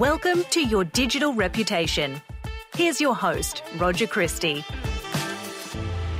Welcome to Your Digital Reputation. Here's your host, Roger Christie.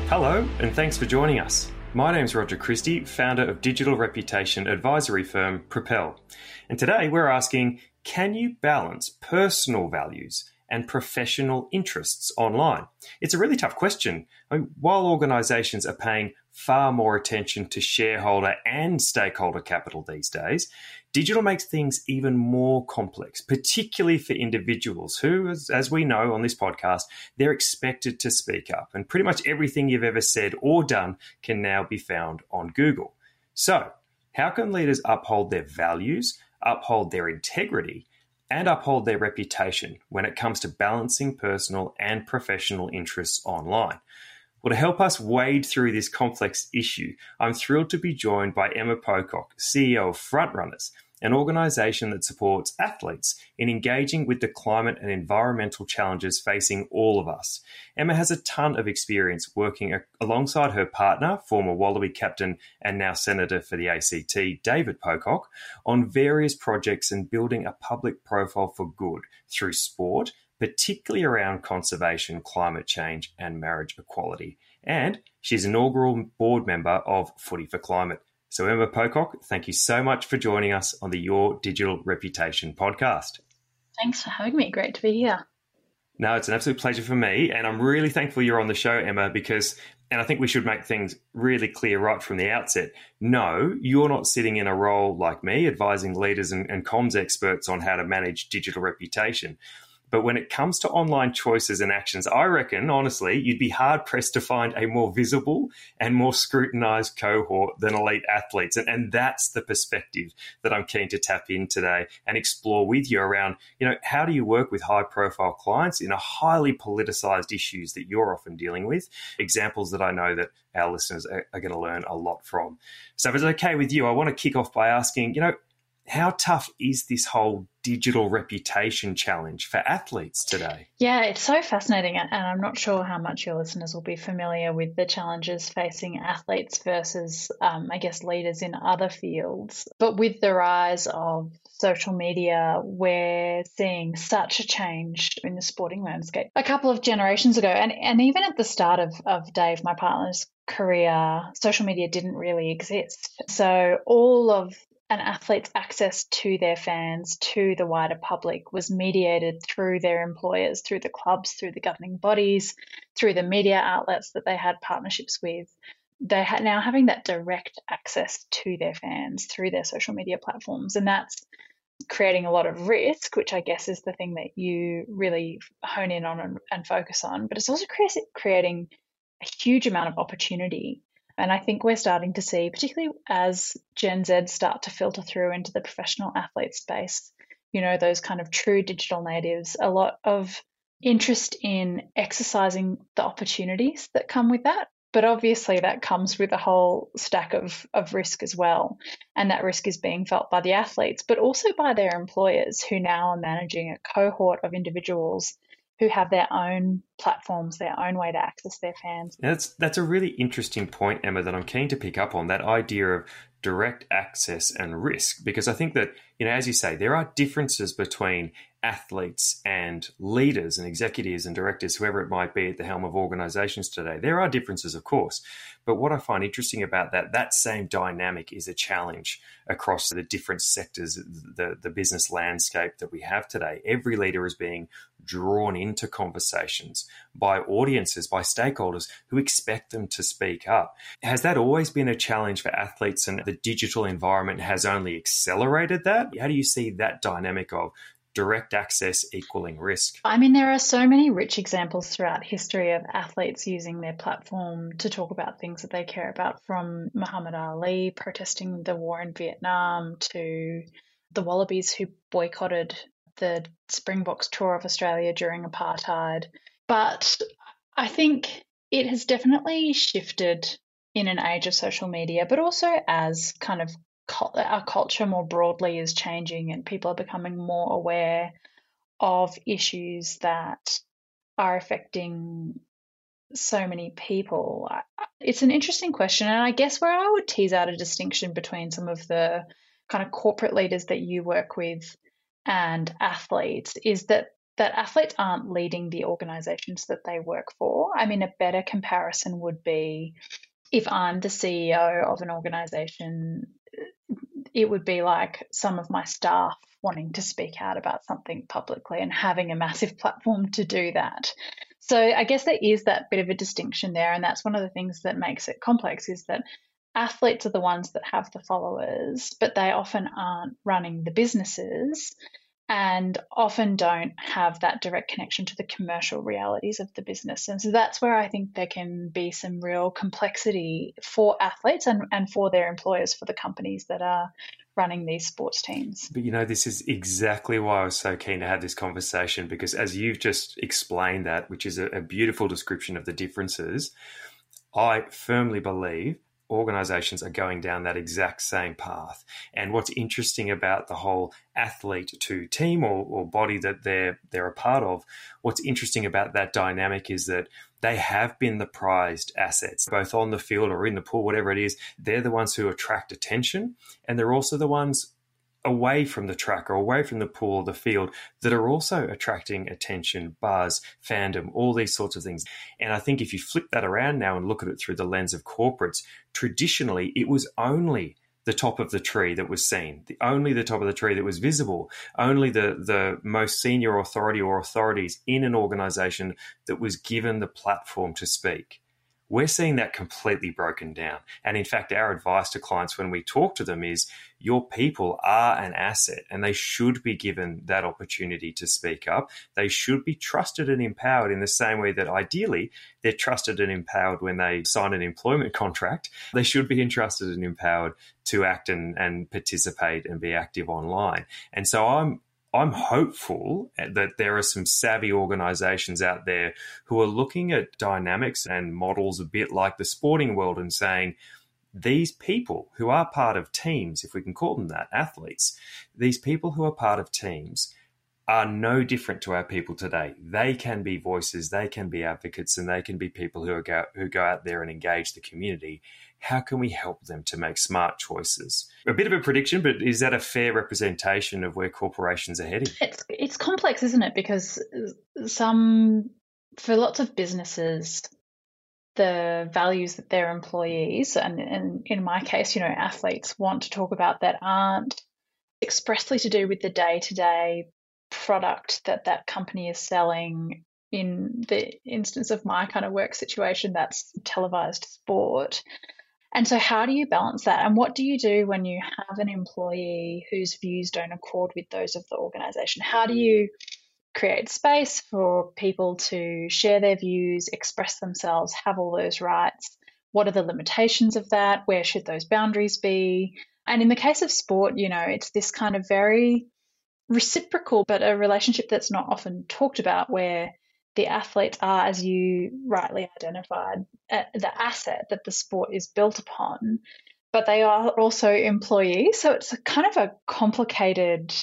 Hello, and thanks for joining us. My name's Roger Christie, founder of digital reputation advisory firm Propel. And today we're asking can you balance personal values and professional interests online? It's a really tough question. I mean, while organizations are paying far more attention to shareholder and stakeholder capital these days, digital makes things even more complex, particularly for individuals who, as, we know on this podcast, they're expected to speak up. And pretty much everything you've ever said or done can now be found on Google. So, how can leaders uphold their values, uphold their integrity, and uphold their reputation when it comes to balancing personal and professional interests online? Well, to help us wade through this complex issue, I'm thrilled to be joined by Emma Pocock, CEO of Frontrunners, an organization that supports athletes in engaging with the climate and environmental challenges facing all of us. Emma has a ton of experience working alongside her partner, former Wallaby captain and now Senator for the ACT, David Pocock, on various projects and building a public profile for good through sport particularly around conservation, climate change, and marriage equality. And she's an inaugural board member of Footy for Climate. So, Emma Pocock, thank you so much for joining us on the Your Digital Reputation podcast. Thanks for having me. Great to be here. No, it's an absolute pleasure for me. And I'm really thankful you're on the show, Emma, because, and I think we should make things really clear right from the outset. No, you're not sitting in a role like me, advising leaders and, and comms experts on how to manage digital reputation. But when it comes to online choices and actions, I reckon, honestly, you'd be hard pressed to find a more visible and more scrutinized cohort than elite athletes. And, and that's the perspective that I'm keen to tap in today and explore with you around, you know, how do you work with high profile clients in a highly politicized issues that you're often dealing with? Examples that I know that our listeners are, are going to learn a lot from. So if it's okay with you, I want to kick off by asking, you know, how tough is this whole digital reputation challenge for athletes today? Yeah, it's so fascinating. And I'm not sure how much your listeners will be familiar with the challenges facing athletes versus, um, I guess, leaders in other fields. But with the rise of social media, we're seeing such a change in the sporting landscape. A couple of generations ago, and, and even at the start of, of Dave, my partner's career, social media didn't really exist. So all of an athlete's access to their fans, to the wider public, was mediated through their employers, through the clubs, through the governing bodies, through the media outlets that they had partnerships with. They are now having that direct access to their fans through their social media platforms. And that's creating a lot of risk, which I guess is the thing that you really hone in on and, and focus on. But it's also creating a huge amount of opportunity and I think we're starting to see, particularly as Gen Z start to filter through into the professional athlete space, you know, those kind of true digital natives, a lot of interest in exercising the opportunities that come with that. But obviously, that comes with a whole stack of, of risk as well. And that risk is being felt by the athletes, but also by their employers who now are managing a cohort of individuals who have their own platforms, their own way to access their fans. Now that's that's a really interesting point, Emma, that I'm keen to pick up on that idea of direct access and risk, because I think that you know, as you say, there are differences between athletes and leaders and executives and directors, whoever it might be at the helm of organizations today. There are differences, of course. But what I find interesting about that, that same dynamic is a challenge across the different sectors, the, the business landscape that we have today. Every leader is being drawn into conversations by audiences, by stakeholders who expect them to speak up. Has that always been a challenge for athletes and the digital environment has only accelerated that? How do you see that dynamic of direct access equaling risk? I mean, there are so many rich examples throughout history of athletes using their platform to talk about things that they care about, from Muhammad Ali protesting the war in Vietnam to the Wallabies who boycotted the Springboks tour of Australia during apartheid. But I think it has definitely shifted in an age of social media, but also as kind of our culture more broadly is changing and people are becoming more aware of issues that are affecting so many people. It's an interesting question. And I guess where I would tease out a distinction between some of the kind of corporate leaders that you work with and athletes is that that athletes aren't leading the organizations that they work for. I mean, a better comparison would be if I'm the CEO of an organization, it would be like some of my staff wanting to speak out about something publicly and having a massive platform to do that. So I guess there is that bit of a distinction there, and that's one of the things that makes it complex is that athletes are the ones that have the followers, but they often aren't running the businesses and often don't have that direct connection to the commercial realities of the business. And so that's where I think there can be some real complexity for athletes and, and for their employers, for the companies that are running these sports teams. But you know, this is exactly why I was so keen to have this conversation because as you've just explained that, which is a, a beautiful description of the differences, I firmly believe organizations are going down that exact same path. And what's interesting about the whole athlete to team or, or, body that they're they're a part of, what's interesting about that dynamic is that they have been the prized assets, both on the field or in the pool, whatever it is. They're the ones who attract attention, and they're also the ones away from the track or away from the pool or the field that are also attracting attention, buzz, fandom, all these sorts of things. And I think if you flip that around now and look at it through the lens of corporates, traditionally it was only the top of the tree that was seen, the only the top of the tree that was visible, only the the most senior authority or authorities in an organization that was given the platform to speak. We're seeing that completely broken down. And in fact, our advice to clients when we talk to them is your people are an asset and they should be given that opportunity to speak up. They should be trusted and empowered in the same way that ideally they're trusted and empowered when they sign an employment contract. They should be entrusted and empowered to act and, and participate and be active online. And so I'm I'm hopeful that there are some savvy organizations out there who are looking at dynamics and models a bit like the sporting world and saying, these people who are part of teams, if we can call them that, athletes, these people who are part of teams are no different to our people today. They can be voices, they can be advocates, and they can be people who, go, who go out there and engage the community how can we help them to make smart choices? A bit of a prediction, but is that a fair representation of where corporations are heading? It's it's complex, isn't it? Because some for lots of businesses, the values that their employees and, and in my case, you know, athletes want to talk about that aren't expressly to do with the day to day product that that company is selling in the instance of my kind of work situation that's televised sport and so, how do you balance that? And what do you do when you have an employee whose views don't accord with those of the organization? How do you create space for people to share their views, express themselves, have all those rights? What are the limitations of that? Where should those boundaries be? And in the case of sport, you know, it's this kind of very reciprocal, but a relationship that's not often talked about where the athletes are, as you rightly identified, the asset that the sport is built upon, but they are also employees. So it's kind of a complicated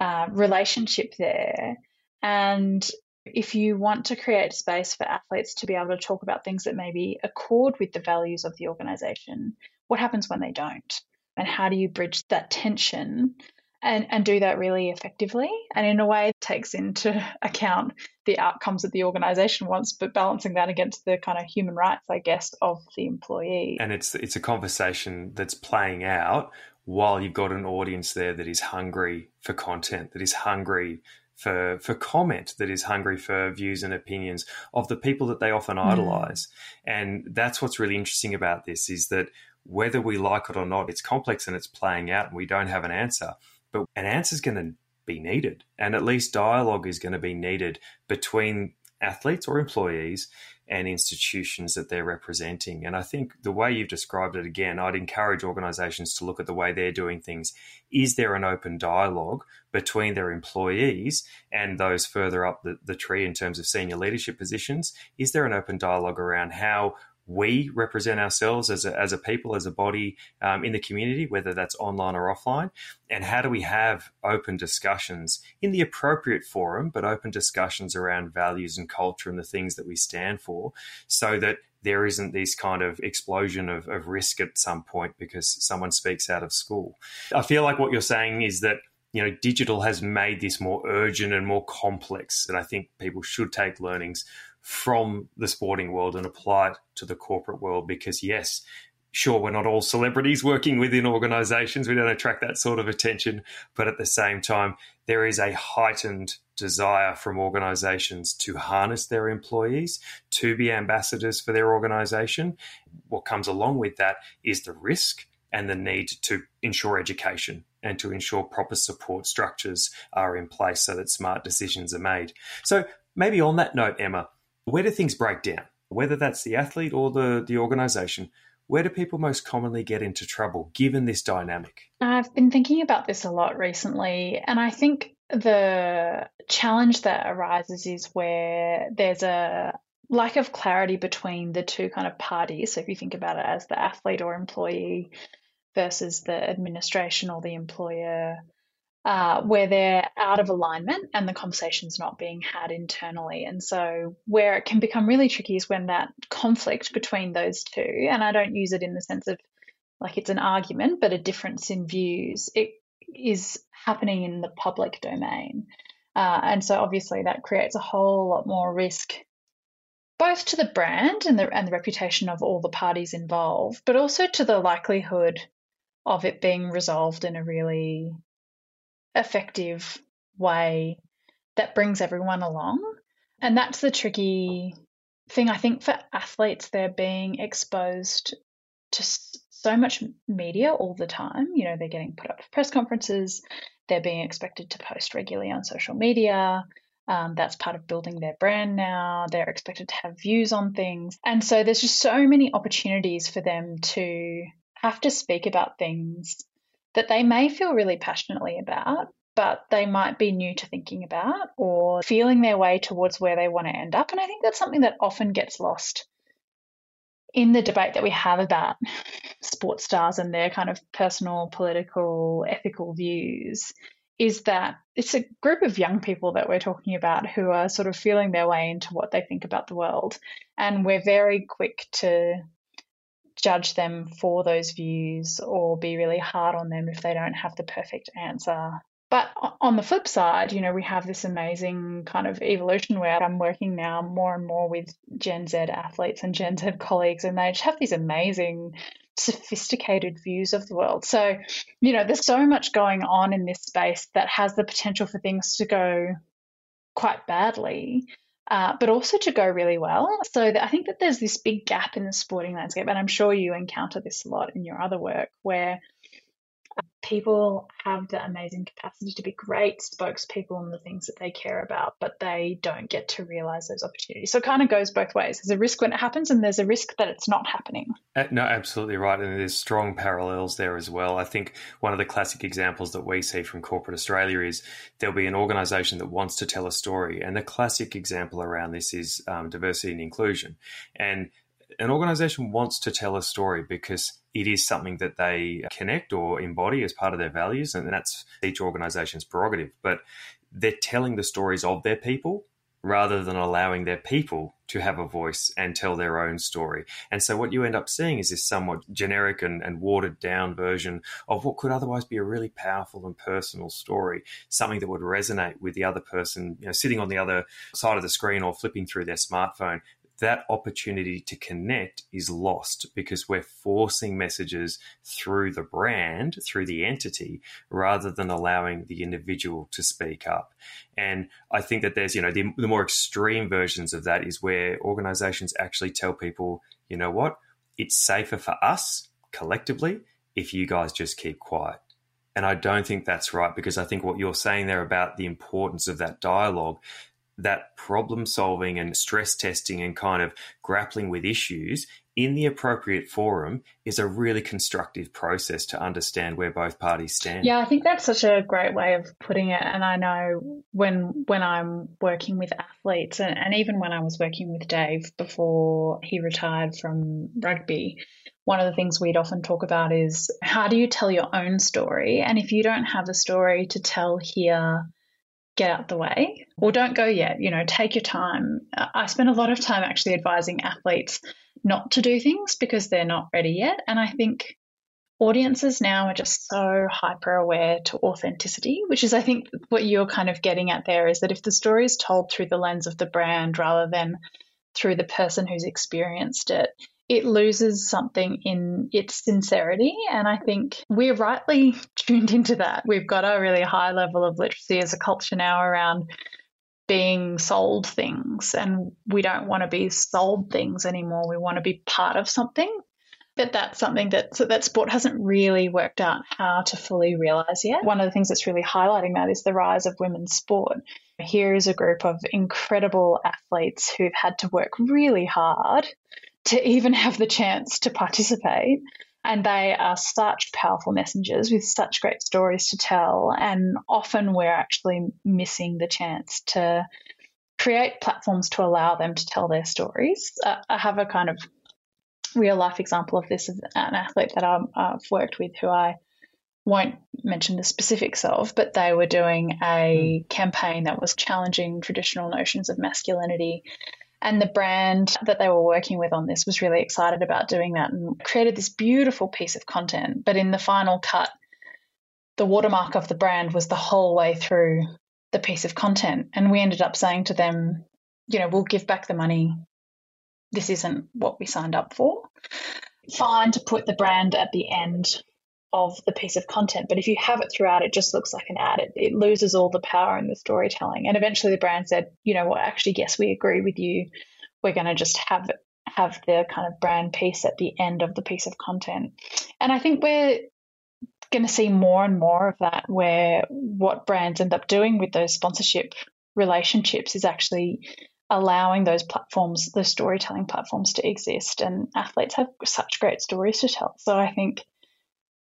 uh, relationship there. And if you want to create space for athletes to be able to talk about things that maybe accord with the values of the organization, what happens when they don't? And how do you bridge that tension and, and do that really effectively. And in a way, takes into account the outcomes that the organization wants, but balancing that against the kind of human rights, I guess, of the employee. And it's it's a conversation that's playing out while you've got an audience there that is hungry for content, that is hungry for for comment, that is hungry for views and opinions of the people that they often mm. idolize. And that's what's really interesting about this is that whether we like it or not, it's complex and it's playing out and we don't have an answer but an answer is going to be needed, and at least dialogue is going to be needed between athletes or employees and institutions that they're representing. And I think the way you've described it again, I'd encourage organizations to look at the way they're doing things. Is there an open dialogue between their employees and those further up the, the tree in terms of senior leadership positions? Is there an open dialogue around how we represent ourselves as a, as a people, as a body um, in the community, whether that's online or offline? And how do we have open discussions in the appropriate forum, but open discussions around values and culture and the things that we stand for so that there isn't this kind of explosion of, of risk at some point because someone speaks out of school? I feel like what you're saying is that you know, digital has made this more urgent and more complex. And I think people should take learnings from the sporting world and apply it to the corporate world because, yes, sure, we're not all celebrities working within organizations. We don't attract that sort of attention. But at the same time, there is a heightened desire from organizations to harness their employees, to be ambassadors for their organization. What comes along with that is the risk and the need to ensure education and to ensure proper support structures are in place so that smart decisions are made. So, maybe on that note, Emma, where do things break down? Whether that's the athlete or the, the organization, where do people most commonly get into trouble given this dynamic? I've been thinking about this a lot recently, and I think the challenge that arises is where there's a lack of clarity between the two kind of parties. So if you think about it as the athlete or employee versus the administration or the employer, uh, where they're out of alignment and the conversation's not being had internally. And so, where it can become really tricky is when that conflict between those two, and I don't use it in the sense of like it's an argument, but a difference in views, it is happening in the public domain. Uh, and so, obviously, that creates a whole lot more risk. Both to the brand and the and the reputation of all the parties involved, but also to the likelihood of it being resolved in a really effective way that brings everyone along. And that's the tricky thing. I think for athletes, they're being exposed to so much media all the time. You know, they're getting put up for press conferences, they're being expected to post regularly on social media. Um, that's part of building their brand now. They're expected to have views on things. And so there's just so many opportunities for them to have to speak about things that they may feel really passionately about, but they might be new to thinking about or feeling their way towards where they want to end up. And I think that's something that often gets lost in the debate that we have about sports stars and their kind of personal, political, ethical views is that it's a group of young people that we're talking about who are sort of feeling their way into what they think about the world. And we're very quick to judge them for those views or be really hard on them if they don't have the perfect answer. But on the flip side, you know, we have this amazing kind of evolution where I'm working now more and more with Gen Z athletes and Gen Z colleagues, and they just have these amazing, sophisticated views of the world. So, you know, there's so much going on in this space that has the potential for things to go quite badly uh, but also to go really well. So I think that there's this big gap in the sporting landscape, and I'm sure you encounter this a lot in your other work, where people have the amazing capacity to be great spokespeople on the things that they care about, but they don't get to realize those opportunities. So it kind of goes both ways. There's a risk when it happens, and there's a risk that it's not happening. Uh, no, absolutely right. And there's strong parallels there as well. I think one of the classic examples that we see from corporate Australia is there'll be an organization that wants to tell a story. And the classic example around this is um, diversity and inclusion. And an organization wants to tell a story because it is something that they connect or embody as part of their values, and that's each organization's prerogative. But they're telling the stories of their people rather than allowing their people to have a voice and tell their own story. And so what you end up seeing is this somewhat generic and, and, watered down version of what could otherwise be a really powerful and personal story, something that would resonate with the other person, you know, sitting on the other side of the screen or flipping through their smartphone that opportunity to connect is lost because we're forcing messages through the brand, through the entity, rather than allowing the individual to speak up. And I think that there's, you know, the, the more extreme versions of that is where organizations actually tell people, you know what, it's safer for us collectively if you guys just keep quiet. And I don't think that's right because I think what you're saying there about the importance of that dialogue that problem solving and stress testing and kind of grappling with issues in the appropriate forum is a really constructive process to understand where both parties stand. Yeah, I think that's such a great way of putting it. And I know when when I'm working with athletes and, and even when I was working with Dave before he retired from rugby, one of the things we'd often talk about is how do you tell your own story? And if you don't have a story to tell here get out the way or don't go yet. You know, take your time. I spend a lot of time actually advising athletes not to do things because they're not ready yet. And I think audiences now are just so hyper aware to authenticity, which is, I think, what you're kind of getting at there is that if the story is told through the lens of the brand rather than through the person who's experienced it, it loses something in its sincerity. And I think we're rightly tuned into that. We've got a really high level of literacy as a culture now around being sold things, and we don't want to be sold things anymore. We want to be part of something but that's something that so that sport hasn't really worked out how to fully realize yet. One of the things that's really highlighting that is the rise of women's sport. Here is a group of incredible athletes who've had to work really hard to even have the chance to participate. And they are such powerful messengers with such great stories to tell. And often we're actually missing the chance to create platforms to allow them to tell their stories. Uh, I have a kind of real life example of this is an athlete that i have worked with who I won't mention the specifics of, but they were doing a mm. campaign that was challenging traditional notions of masculinity. And the brand that they were working with on this was really excited about doing that and created this beautiful piece of content. But in the final cut, the watermark of the brand was the whole way through the piece of content. And we ended up saying to them, you know, we'll give back the money this isn't what we signed up for. Fine to put the brand at the end of the piece of content, but if you have it throughout, it just looks like an ad. It, it loses all the power in the storytelling. And eventually, the brand said, "You know what? Actually, yes, we agree with you. We're going to just have have the kind of brand piece at the end of the piece of content." And I think we're going to see more and more of that, where what brands end up doing with those sponsorship relationships is actually allowing those platforms, the storytelling platforms to exist. And athletes have such great stories to tell. So I think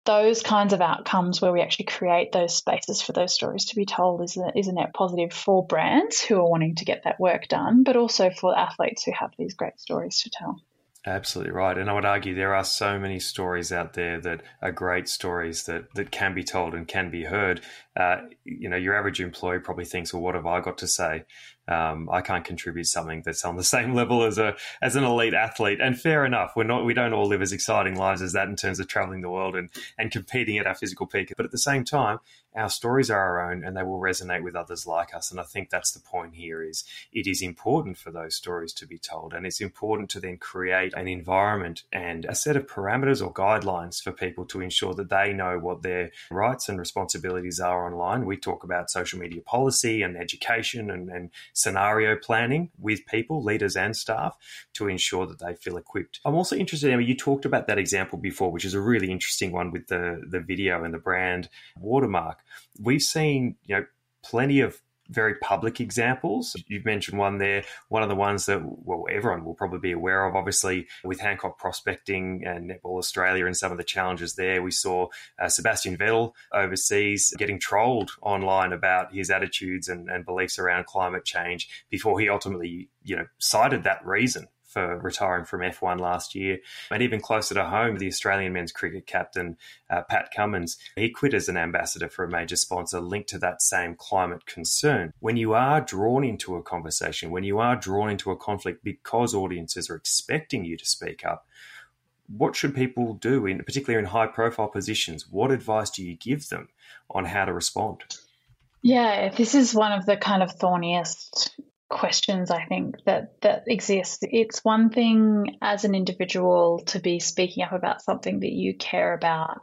those kinds of outcomes where we actually create those spaces for those stories to be told is a, is a net positive for brands who are wanting to get that work done, but also for athletes who have these great stories to tell. Absolutely right. And I would argue there are so many stories out there that are great stories that, that can be told and can be heard. Uh, you know, your average employee probably thinks, well, what have I got to say? Um, I can't contribute something that's on the same level as a as an elite athlete. And fair enough, we're not we don't all live as exciting lives as that in terms of traveling the world and and competing at our physical peak. But at the same time, our stories are our own and they will resonate with others like us. And I think that's the point here is it is important for those stories to be told. And it's important to then create an environment and a set of parameters or guidelines for people to ensure that they know what their rights and responsibilities are online. We talk about social media policy and education and, and scenario planning with people, leaders and staff to ensure that they feel equipped. I'm also interested, Emma, you talked about that example before, which is a really interesting one with the, the video and the brand watermark we've seen, you know, plenty of very public examples. You've mentioned one there. One of the ones that, well, everyone will probably be aware of, obviously, with Hancock Prospecting and Netball Australia and some of the challenges there. We saw uh, Sebastian Vettel overseas getting trolled online about his attitudes and, and beliefs around climate change before he ultimately, you know, cited that reason for retiring from F1 last year. And even closer to home, the Australian men's cricket captain, uh, Pat Cummins, he quit as an ambassador for a major sponsor linked to that same climate concern. When you are drawn into a conversation, when you are drawn into a conflict because audiences are expecting you to speak up, what should people do, in particularly in high profile positions? What advice do you give them on how to respond? Yeah, this is one of the kind of thorniest questions I think that that exist. It's one thing as an individual to be speaking up about something that you care about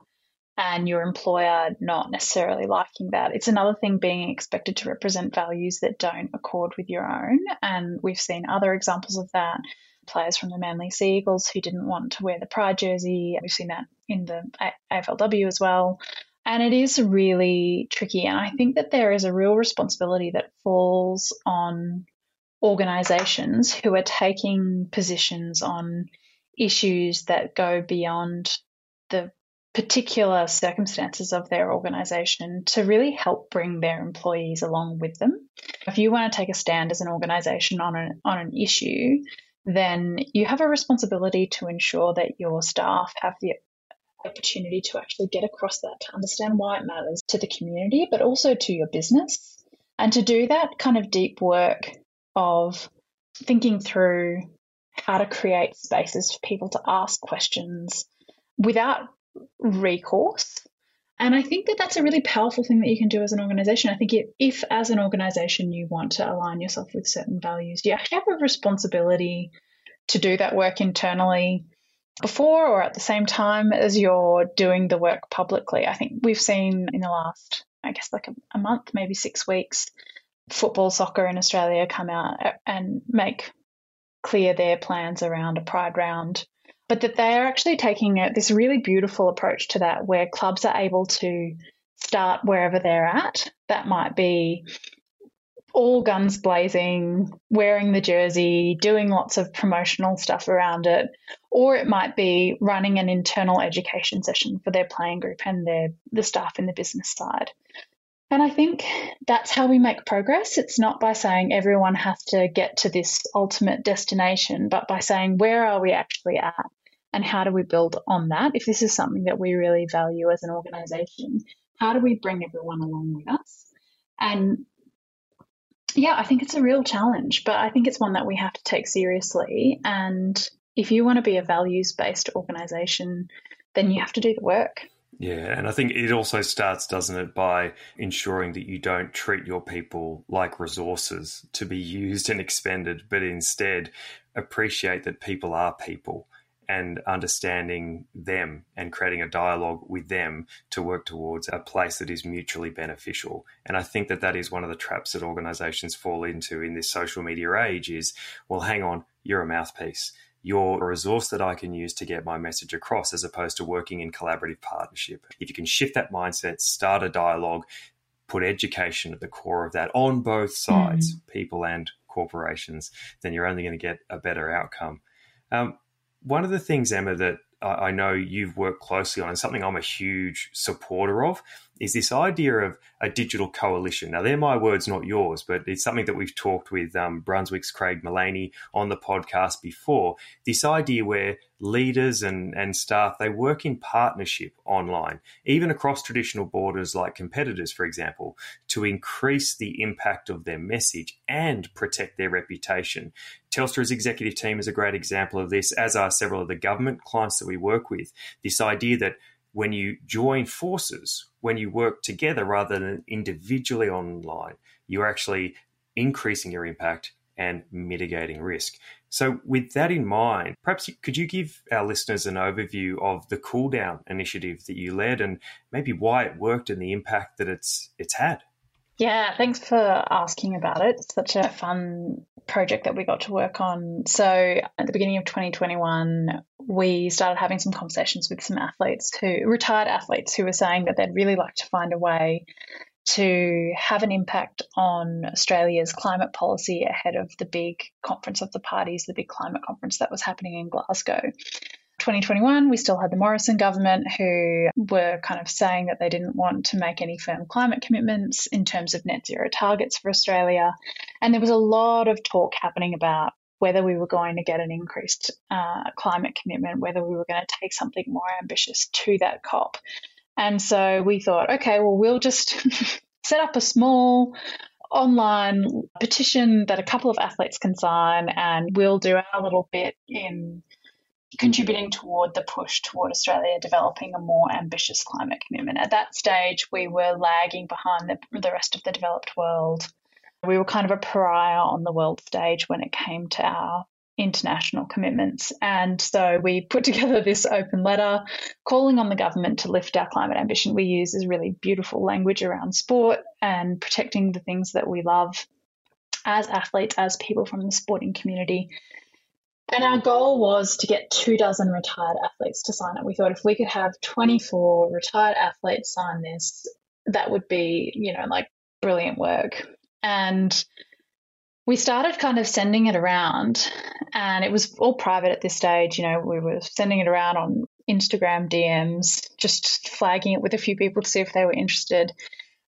and your employer not necessarily liking that. It's another thing being expected to represent values that don't accord with your own. And we've seen other examples of that. Players from the Manly Sea Eagles who didn't want to wear the Pride jersey. We've seen that in the AFLW as well. And it is really tricky. And I think that there is a real responsibility that falls on organizations who are taking positions on issues that go beyond the particular circumstances of their organization to really help bring their employees along with them. If you want to take a stand as an organization on an, on an issue, then you have a responsibility to ensure that your staff have the opportunity to actually get across that, to understand why it matters to the community, but also to your business. And to do that kind of deep work of thinking through how to create spaces for people to ask questions without recourse. And I think that that's a really powerful thing that you can do as an organization. I think if, if, as an organization, you want to align yourself with certain values, you actually have a responsibility to do that work internally before or at the same time as you're doing the work publicly. I think we've seen in the last, I guess, like a, a month, maybe six weeks, football, soccer in Australia come out and make clear their plans around a pride round but that they are actually taking a, this really beautiful approach to that where clubs are able to start wherever they're at. That might be all guns blazing, wearing the jersey, doing lots of promotional stuff around it, or it might be running an internal education session for their playing group and their the staff in the business side. And I think that's how we make progress. It's not by saying everyone has to get to this ultimate destination, but by saying where are we actually at and how do we build on that? If this is something that we really value as an organization, how do we bring everyone along with us? And yeah, I think it's a real challenge, but I think it's one that we have to take seriously. And if you want to be a values based organization, then you have to do the work. Yeah, and I think it also starts, doesn't it, by ensuring that you don't treat your people like resources to be used and expended, but instead appreciate that people are people and understanding them and creating a dialogue with them to work towards a place that is mutually beneficial. And I think that that is one of the traps that organizations fall into in this social media age is, well, hang on, you're a mouthpiece. You're a resource that I can use to get my message across as opposed to working in collaborative partnership. If you can shift that mindset, start a dialogue, put education at the core of that on both sides, mm. people and corporations, then you're only going to get a better outcome. Um, one of the things, Emma, that I know you've worked closely on, and something I'm a huge supporter of, is this idea of a digital coalition. Now, they're my words, not yours, but it's something that we've talked with um, Brunswick's Craig Mullaney on the podcast before. This idea where leaders and, and staff they work in partnership online, even across traditional borders like competitors, for example, to increase the impact of their message and protect their reputation. Telstra's executive team is a great example of this, as are several of the government clients that we work with. This idea that when you join forces, when you work together rather than individually online, you're actually increasing your impact and mitigating risk. So, with that in mind, perhaps could you give our listeners an overview of the Cool Down initiative that you led, and maybe why it worked and the impact that it's it's had? Yeah, thanks for asking about it. It's such a fun project that we got to work on. So, at the beginning of 2021, we started having some conversations with some athletes who, retired athletes, who were saying that they'd really like to find a way to have an impact on Australia's climate policy ahead of the big conference of the parties, the big climate conference that was happening in Glasgow. 2021, we still had the Morrison government who were kind of saying that they didn't want to make any firm climate commitments in terms of net zero targets for Australia. And there was a lot of talk happening about whether we were going to get an increased uh, climate commitment, whether we were going to take something more ambitious to that COP. And so we thought, okay, well, we'll just set up a small online petition that a couple of athletes can sign, and we'll do our little bit in contributing toward the push toward Australia developing a more ambitious climate commitment. At that stage, we were lagging behind the, the rest of the developed world. We were kind of a pariah on the world stage when it came to our international commitments. And so we put together this open letter calling on the government to lift our climate ambition. We use is really beautiful language around sport and protecting the things that we love as athletes, as people from the sporting community. And our goal was to get two dozen retired athletes to sign it. We thought if we could have 24 retired athletes sign this, that would be, you know, like brilliant work. And we started kind of sending it around, and it was all private at this stage. You know, we were sending it around on Instagram DMs, just flagging it with a few people to see if they were interested.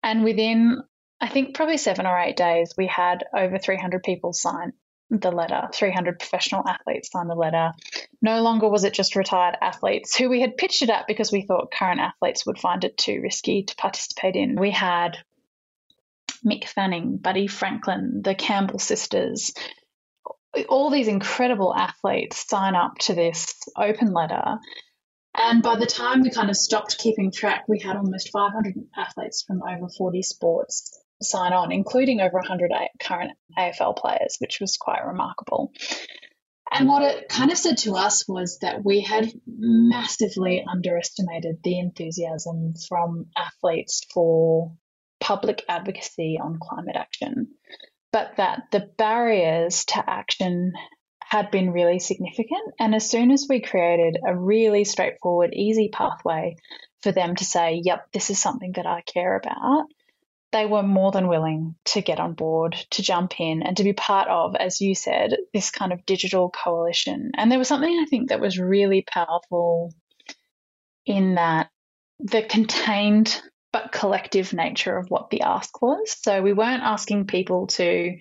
And within, I think, probably seven or eight days, we had over 300 people sign the letter. 300 professional athletes signed the letter. No longer was it just retired athletes who we had pitched it at because we thought current athletes would find it too risky to participate in. We had Mick Fanning, Buddy Franklin, the Campbell sisters, all these incredible athletes sign up to this open letter. And by the time we kind of stopped keeping track, we had almost 500 athletes from over 40 sports sign on, including over 100 current AFL players, which was quite remarkable. And what it kind of said to us was that we had massively underestimated the enthusiasm from athletes for public advocacy on climate action, but that the barriers to action had been really significant. And as soon as we created a really straightforward, easy pathway for them to say, yep, this is something that I care about, they were more than willing to get on board, to jump in, and to be part of, as you said, this kind of digital coalition. And there was something I think that was really powerful in that the contained but collective nature of what the ask was. So we weren't asking people to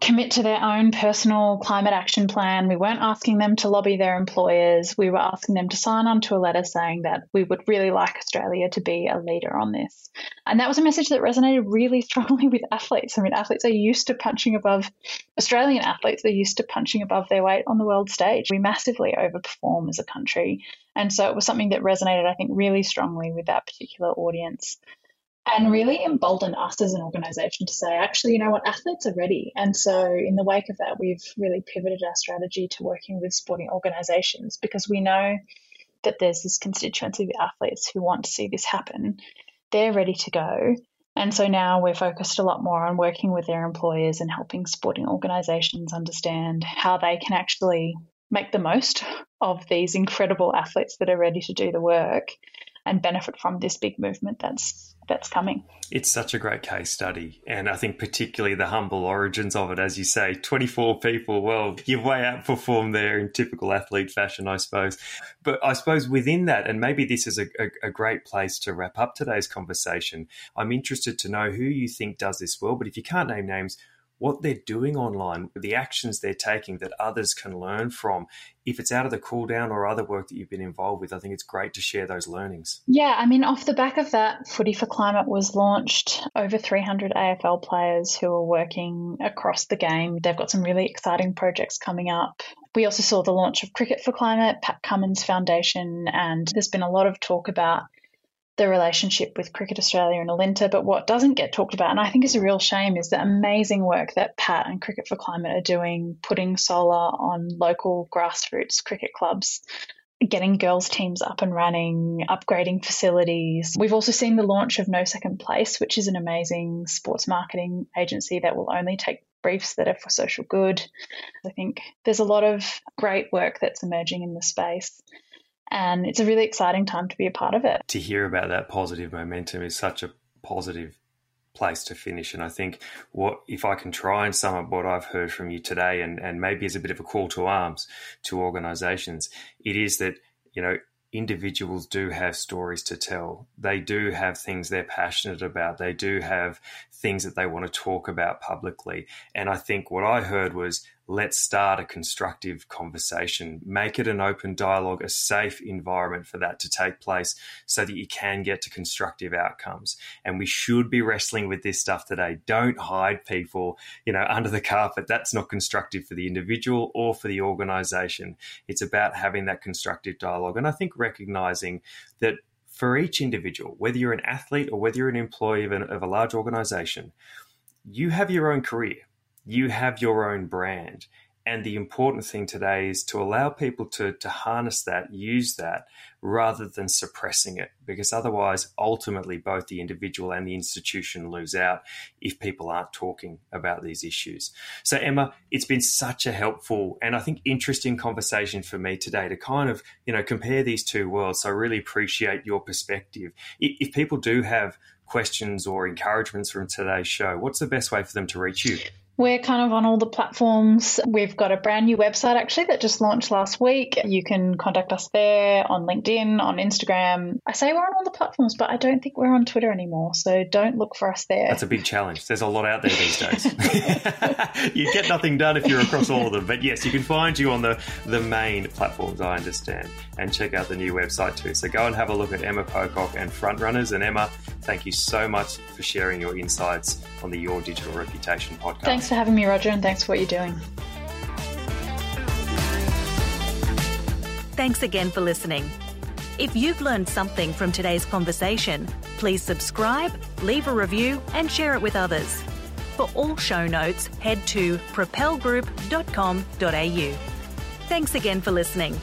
commit to their own personal climate action plan. We weren't asking them to lobby their employers. We were asking them to sign on to a letter saying that we would really like Australia to be a leader on this. And that was a message that resonated really strongly with athletes. I mean, athletes are used to punching above, Australian athletes are used to punching above their weight on the world stage. We massively overperform as a country. And so it was something that resonated, I think, really strongly with that particular audience and really embolden us as an organization to say, actually, you know what, athletes are ready. And so, in the wake of that, we've really pivoted our strategy to working with sporting organizations because we know that there's this constituency of athletes who want to see this happen. They're ready to go. And so now we're focused a lot more on working with their employers and helping sporting organizations understand how they can actually make the most of these incredible athletes that are ready to do the work and benefit from this big movement that's that's coming. It's such a great case study. And I think particularly the humble origins of it, as you say, 24 people, well, you've way outperformed there in typical athlete fashion, I suppose. But I suppose within that, and maybe this is a, a, a great place to wrap up today's conversation, I'm interested to know who you think does this well. But if you can't name names, what they're doing online, the actions they're taking that others can learn from. If it's out of the cool down or other work that you've been involved with, I think it's great to share those learnings. Yeah, I mean, off the back of that, Footy for Climate was launched. Over 300 AFL players who are working across the game. They've got some really exciting projects coming up. We also saw the launch of Cricket for Climate, Pat Cummins Foundation, and there's been a lot of talk about the relationship with Cricket Australia and Alinta. But what doesn't get talked about, and I think is a real shame, is the amazing work that Pat and Cricket for Climate are doing, putting solar on local grassroots cricket clubs. Getting girls' teams up and running, upgrading facilities. We've also seen the launch of No Second Place, which is an amazing sports marketing agency that will only take briefs that are for social good. I think there's a lot of great work that's emerging in the space and it's a really exciting time to be a part of it. To hear about that positive momentum is such a positive place to finish. And I think what if I can try and sum up what I've heard from you today and, and maybe as a bit of a call to arms to organizations, it is that, you know, individuals do have stories to tell. They do have things they're passionate about. They do have things that they want to talk about publicly. And I think what I heard was let's start a constructive conversation, make it an open dialogue, a safe environment for that to take place so that you can get to constructive outcomes. And we should be wrestling with this stuff today. Don't hide people, you know, under the carpet. That's not constructive for the individual or for the organization. It's about having that constructive dialogue. And I think recognizing that for each individual, whether you're an athlete or whether you're an employee of, an, of a large organization, you have your own career you have your own brand. And the important thing today is to allow people to, to harness that, use that, rather than suppressing it, because otherwise, ultimately, both the individual and the institution lose out if people aren't talking about these issues. So, Emma, it's been such a helpful and I think interesting conversation for me today to kind of, you know, compare these two worlds. So, I really appreciate your perspective. If people do have questions or encouragements from today's show, what's the best way for them to reach you? We're kind of on all the platforms. We've got a brand new website actually that just launched last week. You can contact us there on LinkedIn, on Instagram. I say we're on all the platforms, but I don't think we're on Twitter anymore. So don't look for us there. That's a big challenge. There's a lot out there these days. you get nothing done if you're across all of them. But yes, you can find you on the, the main platforms, I understand, and check out the new website too. So go and have a look at Emma Pocock and Frontrunners. And Emma, thank you so much for sharing your insights on the Your Digital Reputation podcast. Thanks Thanks for having me, Roger, and thanks for what you're doing. Thanks again for listening. If you've learned something from today's conversation, please subscribe, leave a review, and share it with others. For all show notes, head to propelgroup.com.au. Thanks again for listening.